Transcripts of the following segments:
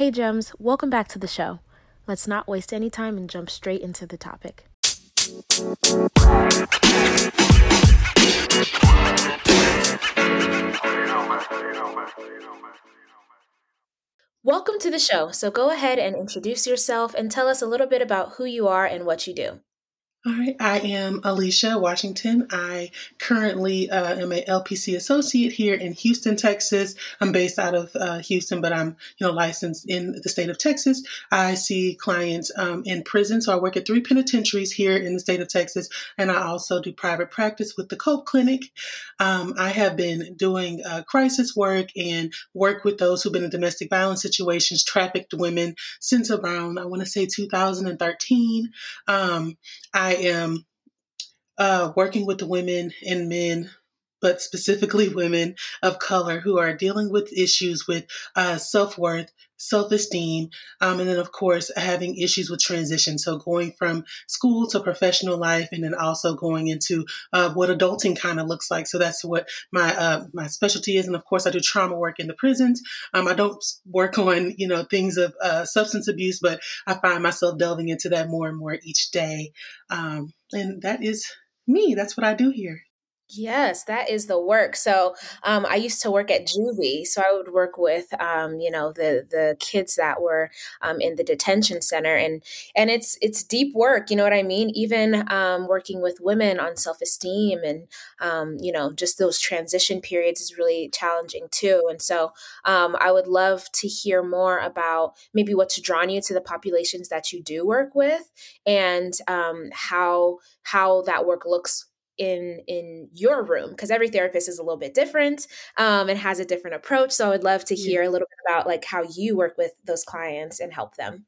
Hey, Gems, welcome back to the show. Let's not waste any time and jump straight into the topic. Welcome to the show. So go ahead and introduce yourself and tell us a little bit about who you are and what you do. All right, I am Alicia Washington. I currently uh, am a LPC associate here in Houston, Texas. I'm based out of uh, Houston, but I'm you know licensed in the state of Texas. I see clients um, in prison, so I work at three penitentiaries here in the state of Texas, and I also do private practice with the Cope Clinic. Um, I have been doing uh, crisis work and work with those who've been in domestic violence situations, trafficked women since around I want to say 2013. Um, I I am uh, working with the women and men, but specifically women of color who are dealing with issues with uh, self worth, self esteem, um, and then, of course, having issues with transition. So, going from school to professional life, and then also going into uh, what adulting kind of looks like. So, that's what my uh, my specialty is. And of course, I do trauma work in the prisons. Um, I don't work on you know things of uh, substance abuse, but I find myself delving into that more and more each day. Um, and that is me. That's what I do here. Yes, that is the work. So um, I used to work at Juvie, so I would work with um, you know the the kids that were um, in the detention center, and and it's it's deep work. You know what I mean? Even um, working with women on self esteem and um, you know just those transition periods is really challenging too. And so um, I would love to hear more about maybe what's drawn you to the populations that you do work with, and how how that work looks in in your room because every therapist is a little bit different um, and has a different approach so i would love to hear a little bit about like how you work with those clients and help them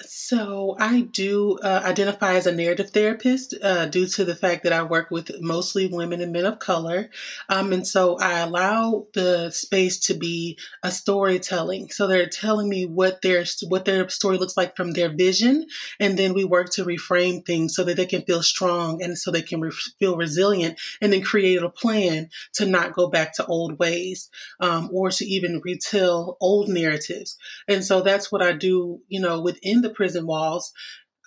so I do uh, identify as a narrative therapist uh, due to the fact that I work with mostly women and men of color, um, and so I allow the space to be a storytelling. So they're telling me what their what their story looks like from their vision, and then we work to reframe things so that they can feel strong and so they can re- feel resilient, and then create a plan to not go back to old ways um, or to even retell old narratives. And so that's what I do, you know, within the prison walls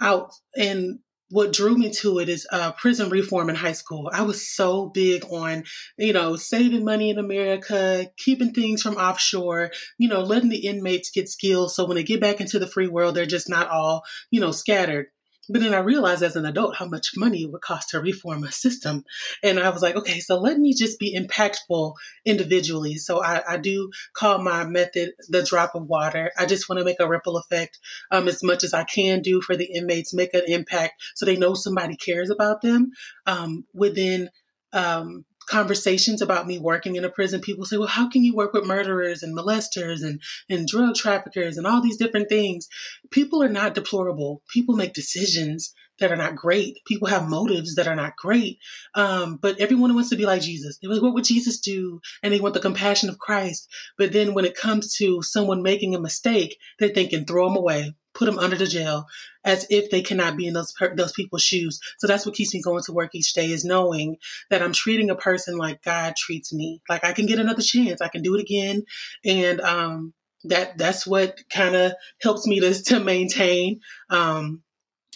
out and what drew me to it is uh, prison reform in high school. I was so big on, you know, saving money in America, keeping things from offshore, you know, letting the inmates get skills so when they get back into the free world, they're just not all, you know, scattered. But then I realized as an adult how much money it would cost to reform a system. And I was like, okay, so let me just be impactful individually. So I, I do call my method the drop of water. I just want to make a ripple effect um, as much as I can do for the inmates, make an impact so they know somebody cares about them um, within um, conversations about me working in a prison, people say, well, how can you work with murderers and molesters and, and drug traffickers and all these different things? People are not deplorable. People make decisions that are not great. People have motives that are not great. Um, but everyone wants to be like Jesus. They like, what would Jesus do? And they want the compassion of Christ. But then when it comes to someone making a mistake, they're thinking, throw them away put them under the jail as if they cannot be in those those people's shoes. So that's what keeps me going to work each day is knowing that I'm treating a person like God treats me. Like I can get another chance. I can do it again. And um, that that's what kind of helps me to to maintain um,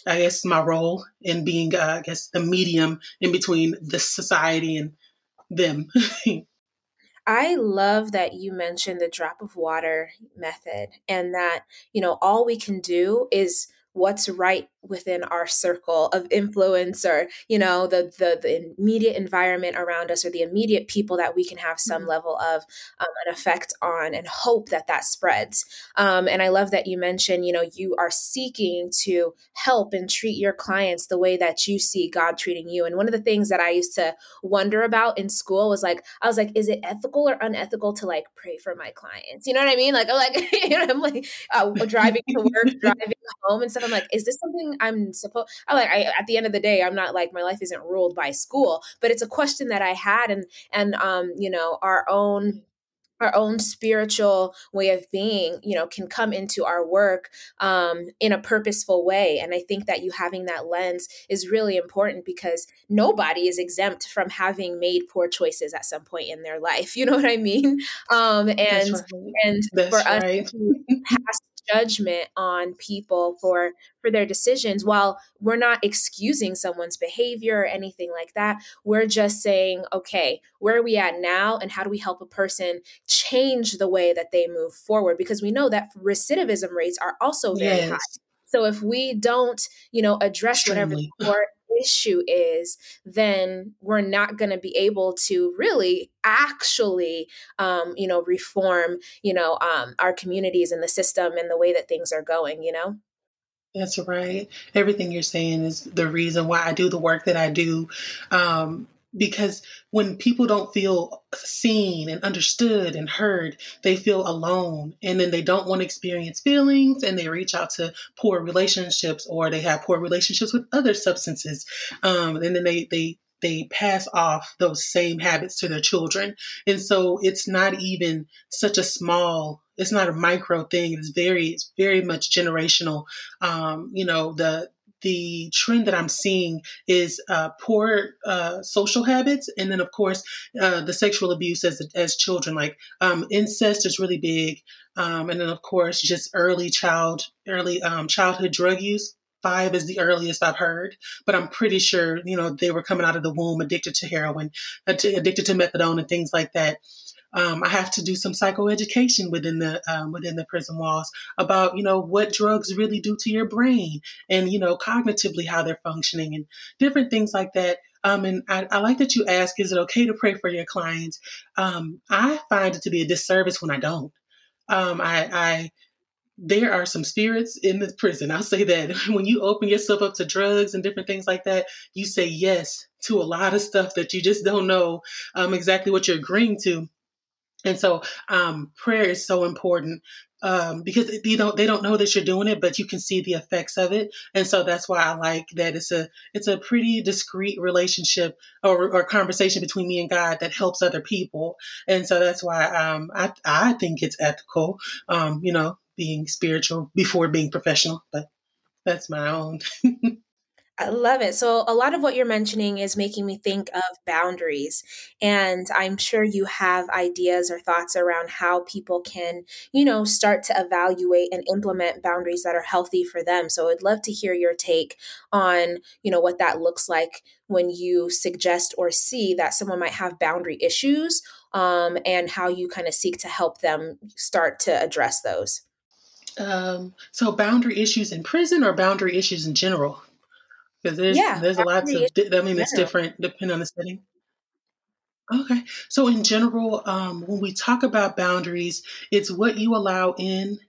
I guess my role in being uh, I guess the medium in between the society and them. I love that you mentioned the drop of water method and that, you know, all we can do is what's right within our circle of influence or you know the, the, the immediate environment around us or the immediate people that we can have some mm-hmm. level of um, an effect on and hope that that spreads. Um, and i love that you mentioned you know you are seeking to help and treat your clients the way that you see god treating you. And one of the things that i used to wonder about in school was like i was like is it ethical or unethical to like pray for my clients? You know what i mean? Like i'm like you know i'm like uh, driving to work driving home and stuff. I'm like is this something I'm supposed I like I at the end of the day I'm not like my life isn't ruled by school but it's a question that I had and and um you know our own our own spiritual way of being you know can come into our work um, in a purposeful way and i think that you having that lens is really important because nobody is exempt from having made poor choices at some point in their life you know what i mean um, and right. and That's for right. us to pass judgment on people for for their decisions while we're not excusing someone's behavior or anything like that. We're just saying okay where are we at now and how do we help a person change the way that they move forward? Because we know that recidivism rates are also very yes. high. So if we don't you know address whatever the core issue is then we're not going to be able to really actually um, you know reform you know um, our communities and the system and the way that things are going you know that's right. Everything you're saying is the reason why I do the work that I do. Um, because when people don't feel seen and understood and heard, they feel alone and then they don't want to experience feelings and they reach out to poor relationships or they have poor relationships with other substances. Um, and then they, they, they pass off those same habits to their children. And so it's not even such a small it's not a micro thing. It's very, it's very much generational. Um, you know, the the trend that I'm seeing is uh, poor uh, social habits, and then of course uh, the sexual abuse as as children, like um, incest is really big, um, and then of course just early child early um, childhood drug use. Five is the earliest I've heard, but I'm pretty sure you know they were coming out of the womb addicted to heroin, addicted to methadone, and things like that um, I have to do some psychoeducation within the um, within the prison walls about you know what drugs really do to your brain and you know cognitively how they're functioning and different things like that. Um, and I, I, like that you ask, is it okay to pray for your clients? Um, I find it to be a disservice when I don't. Um, I, I there are some spirits in the prison. I'll say that when you open yourself up to drugs and different things like that, you say yes to a lot of stuff that you just don't know um, exactly what you're agreeing to. And so um, prayer is so important um, because you don't they don't know that you're doing it, but you can see the effects of it. And so that's why I like that it's a it's a pretty discreet relationship or, or conversation between me and God that helps other people. And so that's why um, I I think it's ethical, um, you know, being spiritual before being professional. But that's my own. I love it. So, a lot of what you're mentioning is making me think of boundaries. And I'm sure you have ideas or thoughts around how people can, you know, start to evaluate and implement boundaries that are healthy for them. So, I'd love to hear your take on, you know, what that looks like when you suggest or see that someone might have boundary issues um, and how you kind of seek to help them start to address those. Um, so, boundary issues in prison or boundary issues in general? Because there's yeah, there's lots of I mean it's different depending on the setting. Okay. So in general, um, when we talk about boundaries, it's what you allow in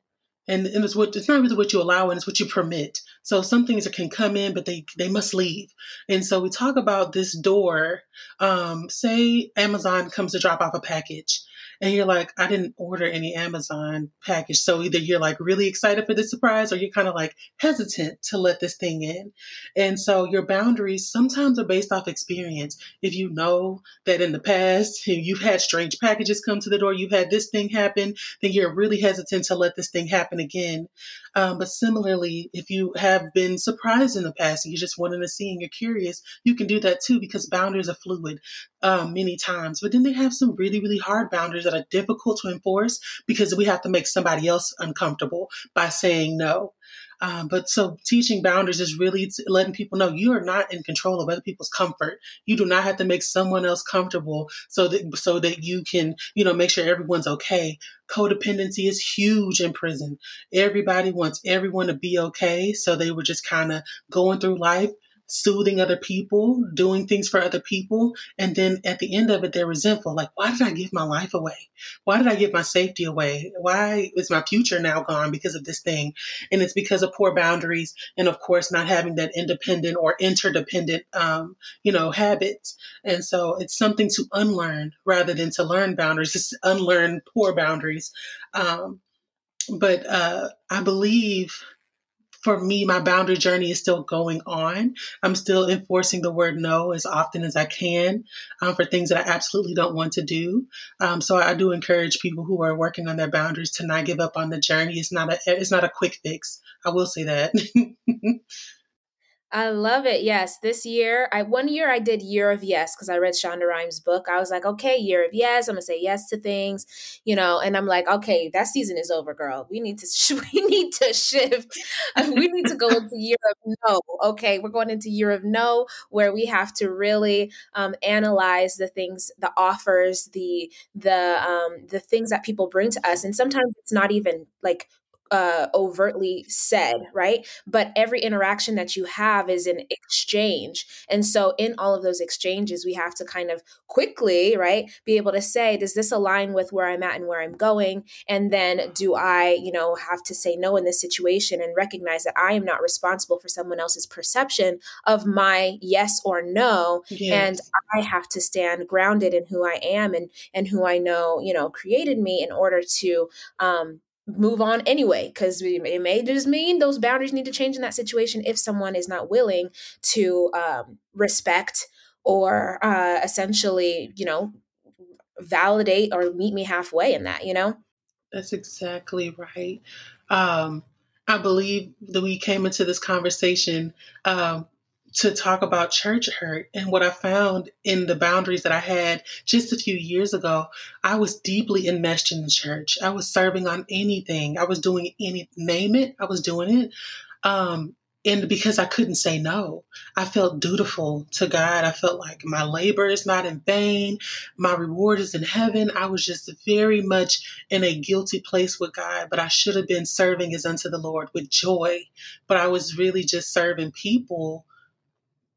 and, and it's what it's not really what you allow and it's what you permit. So some things can come in, but they they must leave. And so we talk about this door. Um, say Amazon comes to drop off a package, and you're like, I didn't order any Amazon package. So either you're like really excited for the surprise or you're kind of like hesitant to let this thing in. And so your boundaries sometimes are based off experience. If you know that in the past you've had strange packages come to the door, you've had this thing happen, then you're really hesitant to let this thing happen again. Um, but similarly, if you have been surprised in the past and you just wanted to see and you're curious, you can do that too because boundaries are fluid um, many times. But then they have some really, really hard boundaries that are difficult to enforce because we have to make somebody else uncomfortable by saying no. Um, but so teaching boundaries is really letting people know you are not in control of other people's comfort. You do not have to make someone else comfortable so that so that you can you know make sure everyone's okay. Codependency is huge in prison. Everybody wants everyone to be okay, so they were just kind of going through life soothing other people, doing things for other people. And then at the end of it, they're resentful. Like, why did I give my life away? Why did I give my safety away? Why is my future now gone because of this thing? And it's because of poor boundaries. And of course, not having that independent or interdependent, um, you know, habits. And so it's something to unlearn rather than to learn boundaries, just unlearn poor boundaries. Um, but uh, I believe for me, my boundary journey is still going on. I'm still enforcing the word no as often as I can um, for things that I absolutely don't want to do. Um, so I do encourage people who are working on their boundaries to not give up on the journey. It's not a it's not a quick fix. I will say that. I love it. Yes, this year, I one year I did year of yes because I read Shonda Rhimes' book. I was like, okay, year of yes. I'm gonna say yes to things, you know. And I'm like, okay, that season is over, girl. We need to sh- we need to shift. we need to go into year of no. Okay, we're going into year of no, where we have to really um, analyze the things, the offers, the the um, the things that people bring to us, and sometimes it's not even like uh, overtly said, right? But every interaction that you have is an exchange. And so, in all of those exchanges, we have to kind of quickly, right, be able to say, does this align with where I'm at and where I'm going? And then, do I, you know, have to say no in this situation and recognize that I am not responsible for someone else's perception of my yes or no? Yes. And I have to stand grounded in who I am and, and who I know, you know, created me in order to, um, move on anyway because it may just mean those boundaries need to change in that situation if someone is not willing to um, respect or uh, essentially you know validate or meet me halfway in that you know? That's exactly right. Um, i believe that we came into this conversation um, to talk about church hurt. And what I found in the boundaries that I had just a few years ago, I was deeply enmeshed in the church. I was serving on anything. I was doing any, name it, I was doing it. Um, and because I couldn't say no, I felt dutiful to God. I felt like my labor is not in vain. My reward is in heaven. I was just very much in a guilty place with God, but I should have been serving as unto the Lord with joy. But I was really just serving people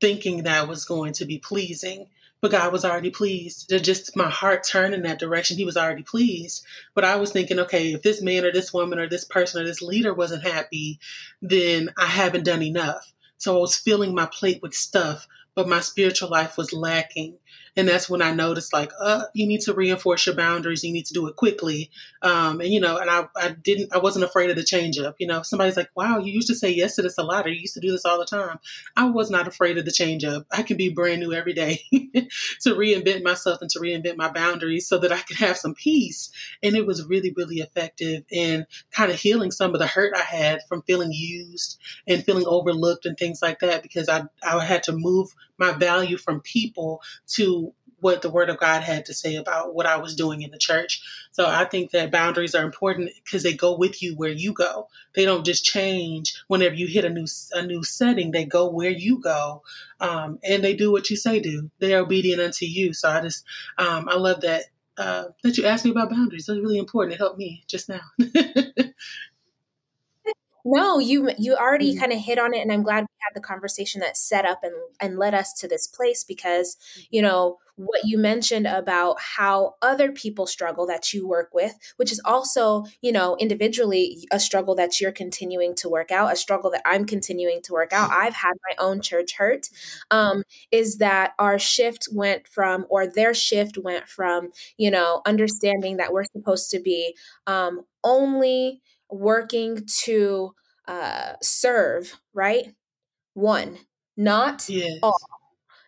thinking that was going to be pleasing. But God was already pleased. Just my heart turned in that direction. He was already pleased. But I was thinking, okay, if this man or this woman or this person or this leader wasn't happy, then I haven't done enough. So I was filling my plate with stuff, but my spiritual life was lacking. And that's when I noticed, like, uh, you need to reinforce your boundaries. You need to do it quickly. Um, and you know, and I, I didn't, I wasn't afraid of the change up. You know, somebody's like, wow, you used to say yes to this a lot, or you used to do this all the time. I was not afraid of the change up. I can be brand new every day to reinvent myself and to reinvent my boundaries so that I could have some peace. And it was really, really effective in kind of healing some of the hurt I had from feeling used and feeling overlooked and things like that because I, I had to move my value from people to what the word of God had to say about what I was doing in the church. So I think that boundaries are important because they go with you where you go. They don't just change whenever you hit a new a new setting. They go where you go, um, and they do what you say do. They are obedient unto you. So I just um, I love that uh, that you asked me about boundaries. That's really important. It helped me just now. No, you you already mm-hmm. kind of hit on it, and I'm glad the conversation that set up and and led us to this place because you mm-hmm. know what you mentioned about how other people struggle that you work with, which is also you know individually a struggle that you're continuing to work out, a struggle that I'm continuing to work out. I've had my own church hurt. Mm-hmm. Um, is that our shift went from, or their shift went from, you know, understanding that we're supposed to be um, only working to uh, serve, right? One, not yes. all.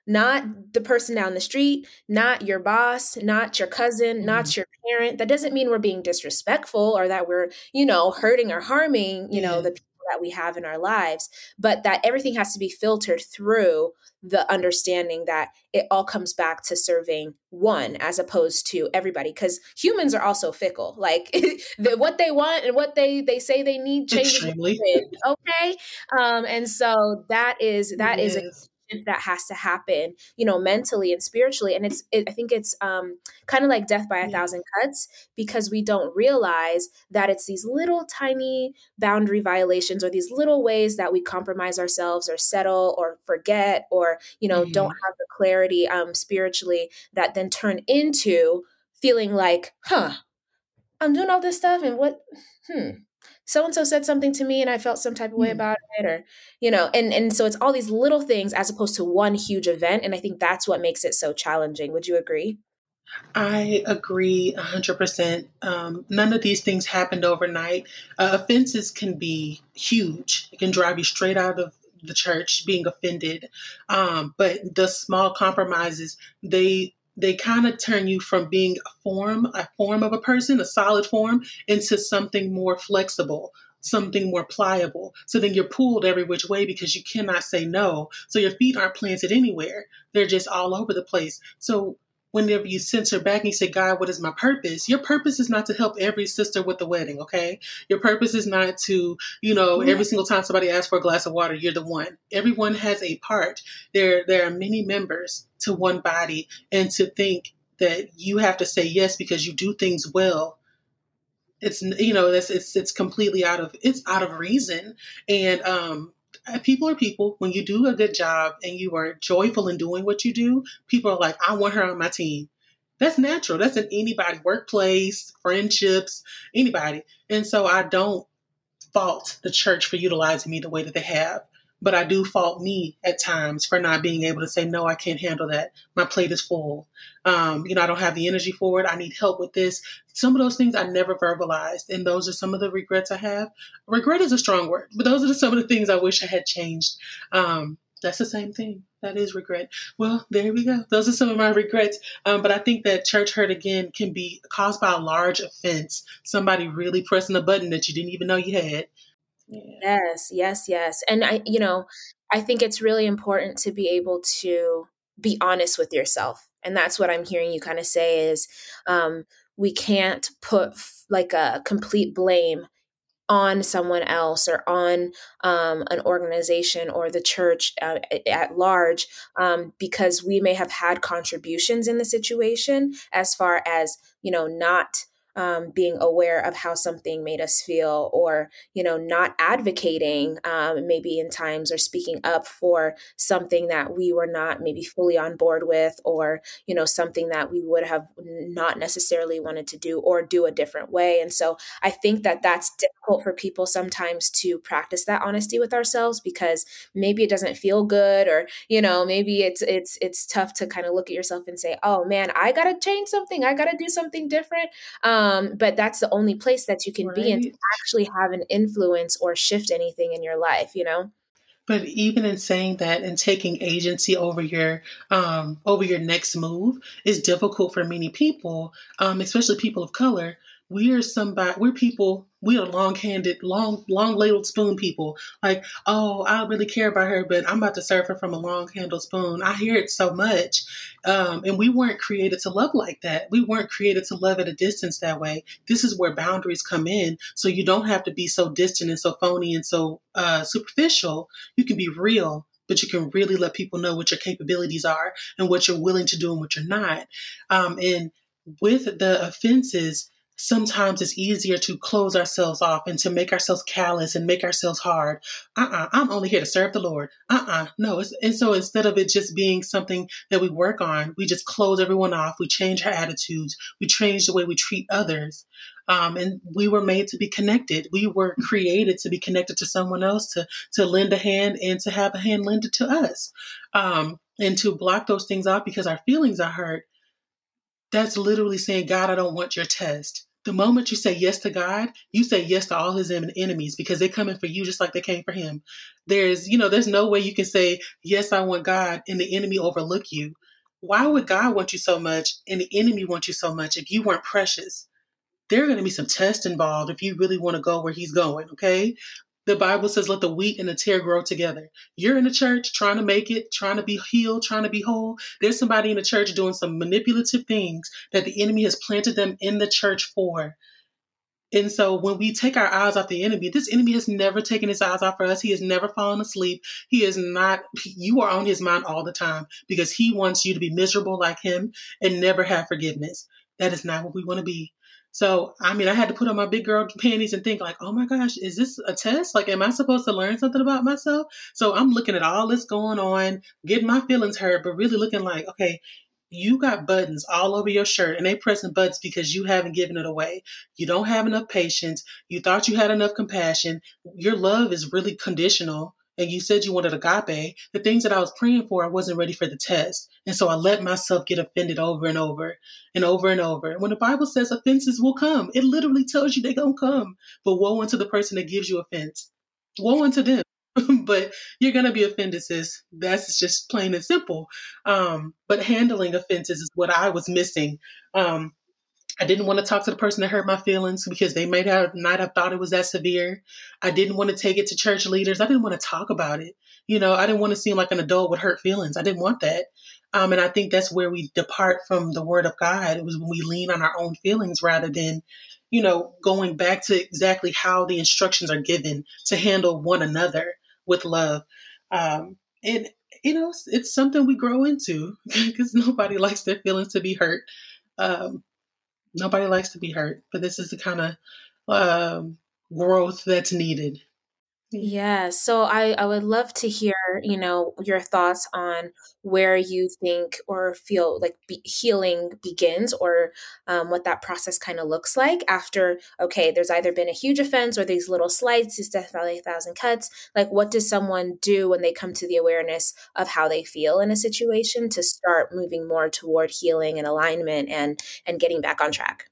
Not the person down the street, not your boss, not your cousin, mm-hmm. not your parent. That doesn't mean we're being disrespectful or that we're, you know, hurting or harming, you know, the people that we have in our lives, but that everything has to be filtered through the understanding that it all comes back to serving one as opposed to everybody because humans are also fickle. Like the, what they want and what they they say they need changes okay? Um and so that is that is a that has to happen you know mentally and spiritually and it's it, i think it's um kind of like death by a thousand cuts because we don't realize that it's these little tiny boundary violations or these little ways that we compromise ourselves or settle or forget or you know mm-hmm. don't have the clarity um spiritually that then turn into feeling like huh i'm doing all this stuff and what hmm so and so said something to me and I felt some type of way mm. about it or you know and and so it's all these little things as opposed to one huge event and I think that's what makes it so challenging would you agree I agree 100%. Um, none of these things happened overnight. Uh, offenses can be huge. It can drive you straight out of the church being offended. Um, but the small compromises, they they kind of turn you from being a form, a form of a person, a solid form, into something more flexible, something more pliable. So then you're pulled every which way because you cannot say no. So your feet aren't planted anywhere. They're just all over the place. So whenever you censor back and you say, God, what is my purpose? Your purpose is not to help every sister with the wedding, okay? Your purpose is not to, you know, every single time somebody asks for a glass of water, you're the one. Everyone has a part. There, there are many members to one body, and to think that you have to say yes because you do things well it's you know it's it's it's completely out of it's out of reason and um people are people. When you do a good job and you are joyful in doing what you do people are like i want her on my team. That's natural. That's in anybody workplace friendships anybody. And so i don't fault the church for utilizing me the way that they have but I do fault me at times for not being able to say, no, I can't handle that. My plate is full. Um, you know, I don't have the energy for it. I need help with this. Some of those things I never verbalized. And those are some of the regrets I have. Regret is a strong word, but those are some of the things I wish I had changed. Um, that's the same thing. That is regret. Well, there we go. Those are some of my regrets. Um, but I think that church hurt again can be caused by a large offense. Somebody really pressing a button that you didn't even know you had. Yeah. Yes, yes, yes. And I, you know, I think it's really important to be able to be honest with yourself. And that's what I'm hearing you kind of say is um, we can't put f- like a complete blame on someone else or on um, an organization or the church uh, at large um, because we may have had contributions in the situation as far as you know not um, being aware of how something made us feel or you know not advocating um, maybe in times or speaking up for something that we were not maybe fully on board with or you know something that we would have not necessarily wanted to do or do a different way. And so i think that that's difficult for people sometimes to practice that honesty with ourselves because maybe it doesn't feel good or you know maybe it's it's it's tough to kind of look at yourself and say oh man i gotta change something. I gotta do something different. Um, um, but that's the only place that you can right. be and to actually have an influence or shift anything in your life, you know? But even in saying that and taking agency over your um, over your next move is difficult for many people, um, especially people of color. We are somebody. We're people we are long-handed, long, long-ladled spoon people. Like, oh, I really care about her, but I'm about to serve her from a long-handled spoon. I hear it so much, um, and we weren't created to love like that. We weren't created to love at a distance that way. This is where boundaries come in, so you don't have to be so distant and so phony and so uh, superficial. You can be real but you can really let people know what your capabilities are and what you're willing to do and what you're not. Um, and with the offenses, sometimes it's easier to close ourselves off and to make ourselves callous and make ourselves hard. Uh-uh, I'm only here to serve the Lord. Uh-uh, no. and so instead of it just being something that we work on, we just close everyone off. We change our attitudes. We change the way we treat others. Um, and we were made to be connected. We were created to be connected to someone else, to to lend a hand and to have a hand lended to us, um, and to block those things off because our feelings are hurt that's literally saying, God, I don't want your test. The moment you say yes to God, you say yes to all his enemies because they're coming for you just like they came for him. There's, you know, there's no way you can say, yes, I want God and the enemy overlook you. Why would God want you so much and the enemy want you so much if you weren't precious? There are going to be some tests involved if you really want to go where he's going, okay? The Bible says, let the wheat and the tare grow together. You're in the church trying to make it, trying to be healed, trying to be whole. There's somebody in the church doing some manipulative things that the enemy has planted them in the church for. And so when we take our eyes off the enemy, this enemy has never taken his eyes off of us. He has never fallen asleep. He is not, you are on his mind all the time because he wants you to be miserable like him and never have forgiveness. That is not what we want to be. So, I mean, I had to put on my big girl panties and think like, oh my gosh, is this a test? Like, am I supposed to learn something about myself? So I'm looking at all this going on, getting my feelings hurt, but really looking like, okay, you got buttons all over your shirt and they pressing buttons because you haven't given it away. You don't have enough patience. You thought you had enough compassion. Your love is really conditional and you said you wanted agape, the things that I was praying for, I wasn't ready for the test. And so I let myself get offended over and over and over and over. And when the Bible says offenses will come, it literally tells you they're going to come. But woe unto the person that gives you offense. Woe unto them. but you're going to be offended, sis. That's just plain and simple. Um, but handling offenses is what I was missing. Um, I didn't want to talk to the person that hurt my feelings because they might have not have thought it was that severe. I didn't want to take it to church leaders. I didn't want to talk about it. You know, I didn't want to seem like an adult with hurt feelings. I didn't want that. Um, and I think that's where we depart from the word of God. It was when we lean on our own feelings rather than, you know, going back to exactly how the instructions are given to handle one another with love. Um, and, you know, it's, it's something we grow into because nobody likes their feelings to be hurt. Um, Nobody likes to be hurt, but this is the kind of um, growth that's needed. Yeah, so I, I would love to hear, you know, your thoughts on where you think or feel like be- healing begins or um, what that process kind of looks like after, okay, there's either been a huge offense or these little slights, these death valley thousand cuts. Like, what does someone do when they come to the awareness of how they feel in a situation to start moving more toward healing and alignment and and getting back on track?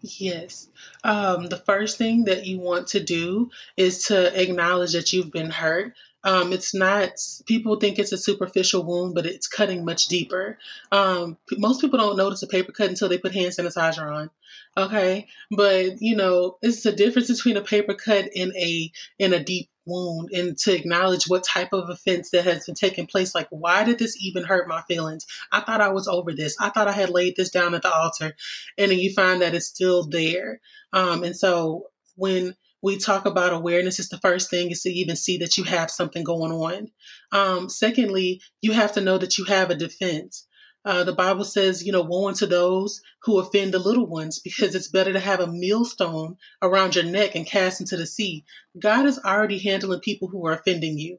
Yes. Um, the first thing that you want to do is to acknowledge that you've been hurt. Um, it's not, people think it's a superficial wound, but it's cutting much deeper. Um, most people don't notice a paper cut until they put hand sanitizer on. Okay. But, you know, it's the difference between a paper cut and a, in a deep wound and to acknowledge what type of offense that has been taking place. Like, why did this even hurt my feelings? I thought I was over this. I thought I had laid this down at the altar. And then you find that it's still there. Um, and so when we talk about awareness, it's the first thing is to even see that you have something going on. Um, secondly, you have to know that you have a defense. Uh, the Bible says, you know, woe unto those who offend the little ones, because it's better to have a millstone around your neck and cast into the sea. God is already handling people who are offending you.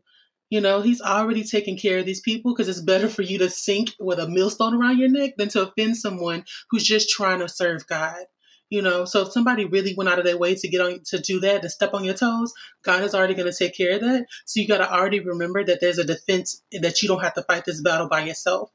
You know, He's already taking care of these people because it's better for you to sink with a millstone around your neck than to offend someone who's just trying to serve God. You know, so if somebody really went out of their way to get on to do that, to step on your toes, God is already going to take care of that. So you got to already remember that there's a defense that you don't have to fight this battle by yourself.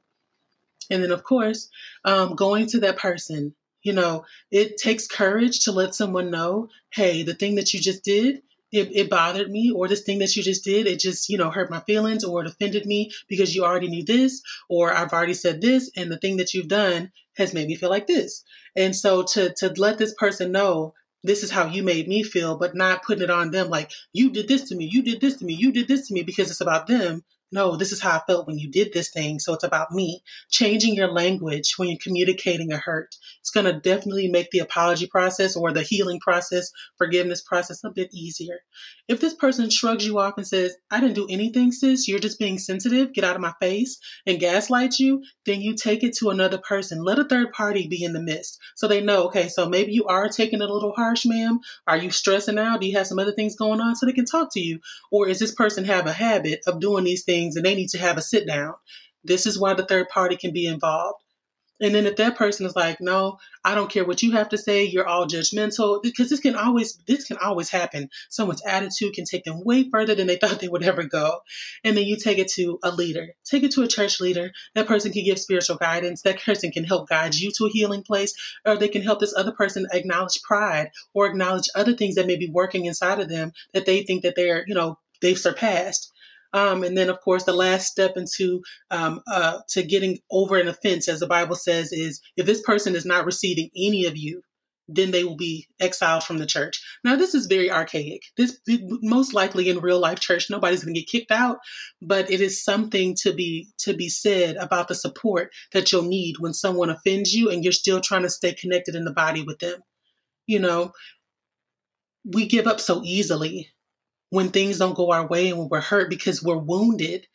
And then, of course, um, going to that person, you know, it takes courage to let someone know, hey, the thing that you just did, it, it, bothered me, or this thing that you just did, it just, you know, hurt my feelings or it offended me because you already knew this, or I've already said this, and the thing that you've done has made me feel like this. And so to to let this person know this is how you made me feel, but not putting it on them like you did this to me, you did this to me, you did this to me because it's about them no, this is how I felt when you did this thing. So it's about me. Changing your language when you're communicating a hurt. It's going to definitely make the apology process or the healing process, forgiveness process a bit easier. If this person shrugs you off and says, I didn't do anything, sis, you're just being sensitive, get out of my face, and gaslight you, then you take it to another person. Let a third party be in the midst so they know, okay, so maybe you are taking it a little harsh, ma'am. Are you stressing out? Do you have some other things going on so they can talk to you? Or is this person have a habit of doing these things? Things and they need to have a sit down. This is why the third party can be involved. And then if that person is like, no, I don't care what you have to say, you're all judgmental, because this can always this can always happen. Someone's attitude can take them way further than they thought they would ever go. And then you take it to a leader. Take it to a church leader. That person can give spiritual guidance. That person can help guide you to a healing place, or they can help this other person acknowledge pride or acknowledge other things that may be working inside of them that they think that they're, you know, they've surpassed. Um, and then, of course, the last step into um, uh, to getting over an offense, as the Bible says, is if this person is not receiving any of you, then they will be exiled from the church. Now, this is very archaic. This most likely in real life church, nobody's going to get kicked out, but it is something to be to be said about the support that you'll need when someone offends you and you're still trying to stay connected in the body with them. You know, we give up so easily when things don't go our way and when we're hurt because we're wounded.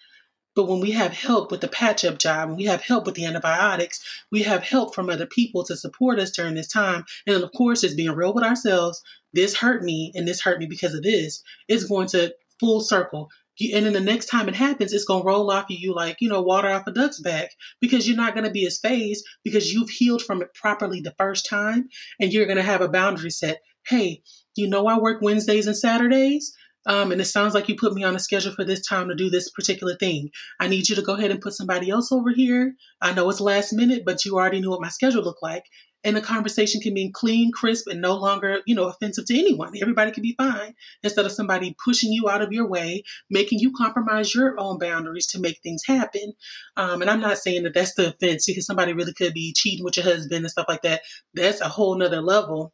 But when we have help with the patch up job and we have help with the antibiotics, we have help from other people to support us during this time. And of course, it's being real with ourselves. This hurt me and this hurt me because of this. It's going to full circle. And then the next time it happens, it's going to roll off of you like, you know, water off a duck's back because you're not going to be as fazed because you've healed from it properly the first time and you're going to have a boundary set. Hey, you know, I work Wednesdays and Saturdays. Um, and it sounds like you put me on a schedule for this time to do this particular thing. I need you to go ahead and put somebody else over here. I know it's last minute, but you already knew what my schedule looked like. and the conversation can be clean, crisp, and no longer, you know, offensive to anyone. Everybody can be fine instead of somebody pushing you out of your way, making you compromise your own boundaries to make things happen. Um, and I'm not saying that that's the offense because somebody really could be cheating with your husband and stuff like that. That's a whole nother level.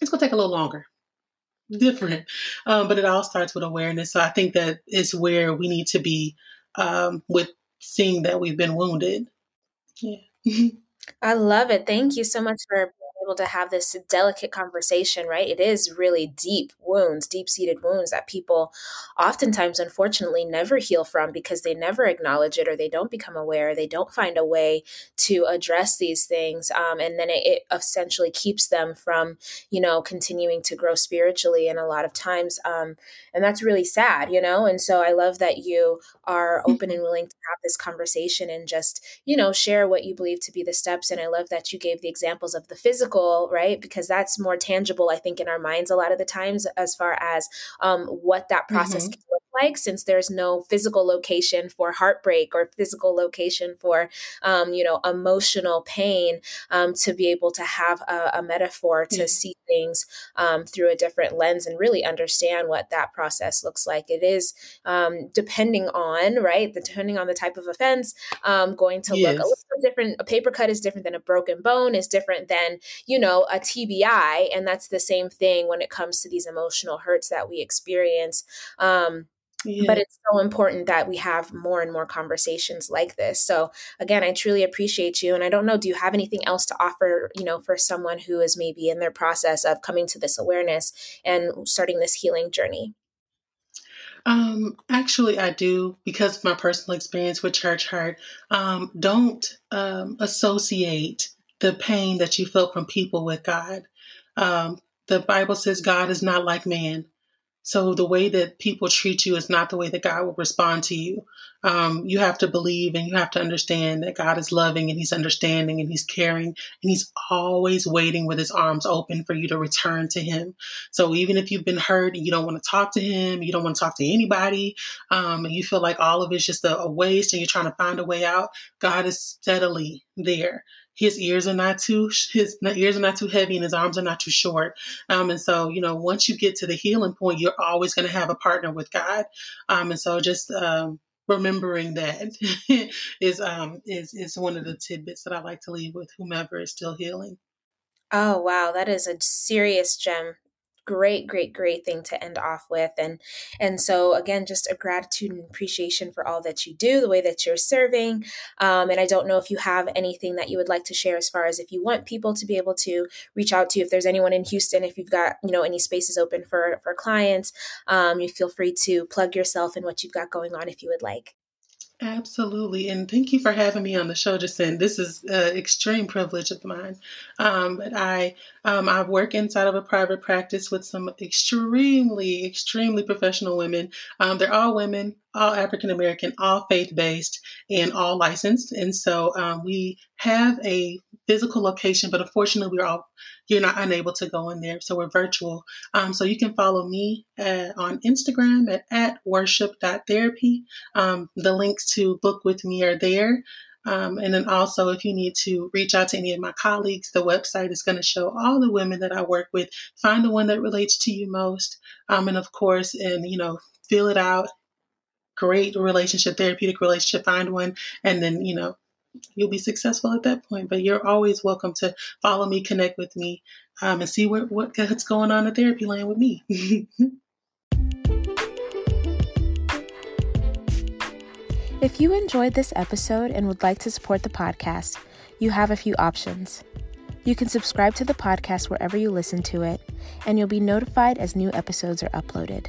It's gonna take a little longer. Different, um, but it all starts with awareness. So I think that is where we need to be um, with seeing that we've been wounded. Yeah. I love it. Thank you so much for able to have this delicate conversation, right? It is really deep wounds, deep seated wounds that people oftentimes, unfortunately, never heal from because they never acknowledge it or they don't become aware. They don't find a way to address these things. Um, and then it, it essentially keeps them from, you know, continuing to grow spiritually. And a lot of times, um, and that's really sad, you know? And so I love that you are open and willing to have this conversation and just, you know, share what you believe to be the steps. And I love that you gave the examples of the physical physical, right? Because that's more tangible, I think, in our minds a lot of the times as far as um, what that process mm-hmm. Like since there's no physical location for heartbreak or physical location for um, you know emotional pain um, to be able to have a, a metaphor to mm-hmm. see things um, through a different lens and really understand what that process looks like it is um, depending on right depending on the type of offense um, going to yes. look a little different a paper cut is different than a broken bone is different than you know a tbi and that's the same thing when it comes to these emotional hurts that we experience um, yeah. But it's so important that we have more and more conversations like this. So again, I truly appreciate you. And I don't know, do you have anything else to offer, you know, for someone who is maybe in their process of coming to this awareness and starting this healing journey? Um, actually, I do because of my personal experience with church hurt. Um, don't um, associate the pain that you felt from people with God. Um, the Bible says God is not like man. So the way that people treat you is not the way that God will respond to you. Um, you have to believe and you have to understand that God is loving and He's understanding and He's caring and He's always waiting with His arms open for you to return to Him. So even if you've been hurt and you don't want to talk to Him, you don't want to talk to anybody, um, and you feel like all of it's just a, a waste and you're trying to find a way out, God is steadily there his ears are not too his ears are not too heavy and his arms are not too short. Um, and so you know once you get to the healing point, you're always going to have a partner with God. Um, and so just um, remembering that is um is is one of the tidbits that I like to leave with whomever is still healing. Oh wow, that is a serious gem great great great thing to end off with. And and so again just a gratitude and appreciation for all that you do the way that you're serving. Um, and i don't know if you have anything that you would like to share as far as if you want people to be able to reach out to you if there's anyone in houston if you've got you know any spaces open for for clients um, you feel free to plug yourself and what you've got going on if you would like Absolutely. And thank you for having me on the show, Jacinth. This is an extreme privilege of mine. Um, but I, um, I work inside of a private practice with some extremely, extremely professional women. Um, they're all women, all African American, all faith based, and all licensed. And so um, we have a physical location, but unfortunately, we're all you're not unable to go in there. So we're virtual. Um, so you can follow me at, uh, on Instagram at, at worship.therapy. Um, the links to book with me are there. Um, and then also, if you need to reach out to any of my colleagues, the website is going to show all the women that I work with. Find the one that relates to you most. Um, and of course, and you know, fill it out. Great relationship, therapeutic relationship. Find one, and then you know, you'll be successful at that point. But you're always welcome to follow me, connect with me, um, and see what, what's going on at Therapy Land with me. if you enjoyed this episode and would like to support the podcast, you have a few options. You can subscribe to the podcast wherever you listen to it, and you'll be notified as new episodes are uploaded.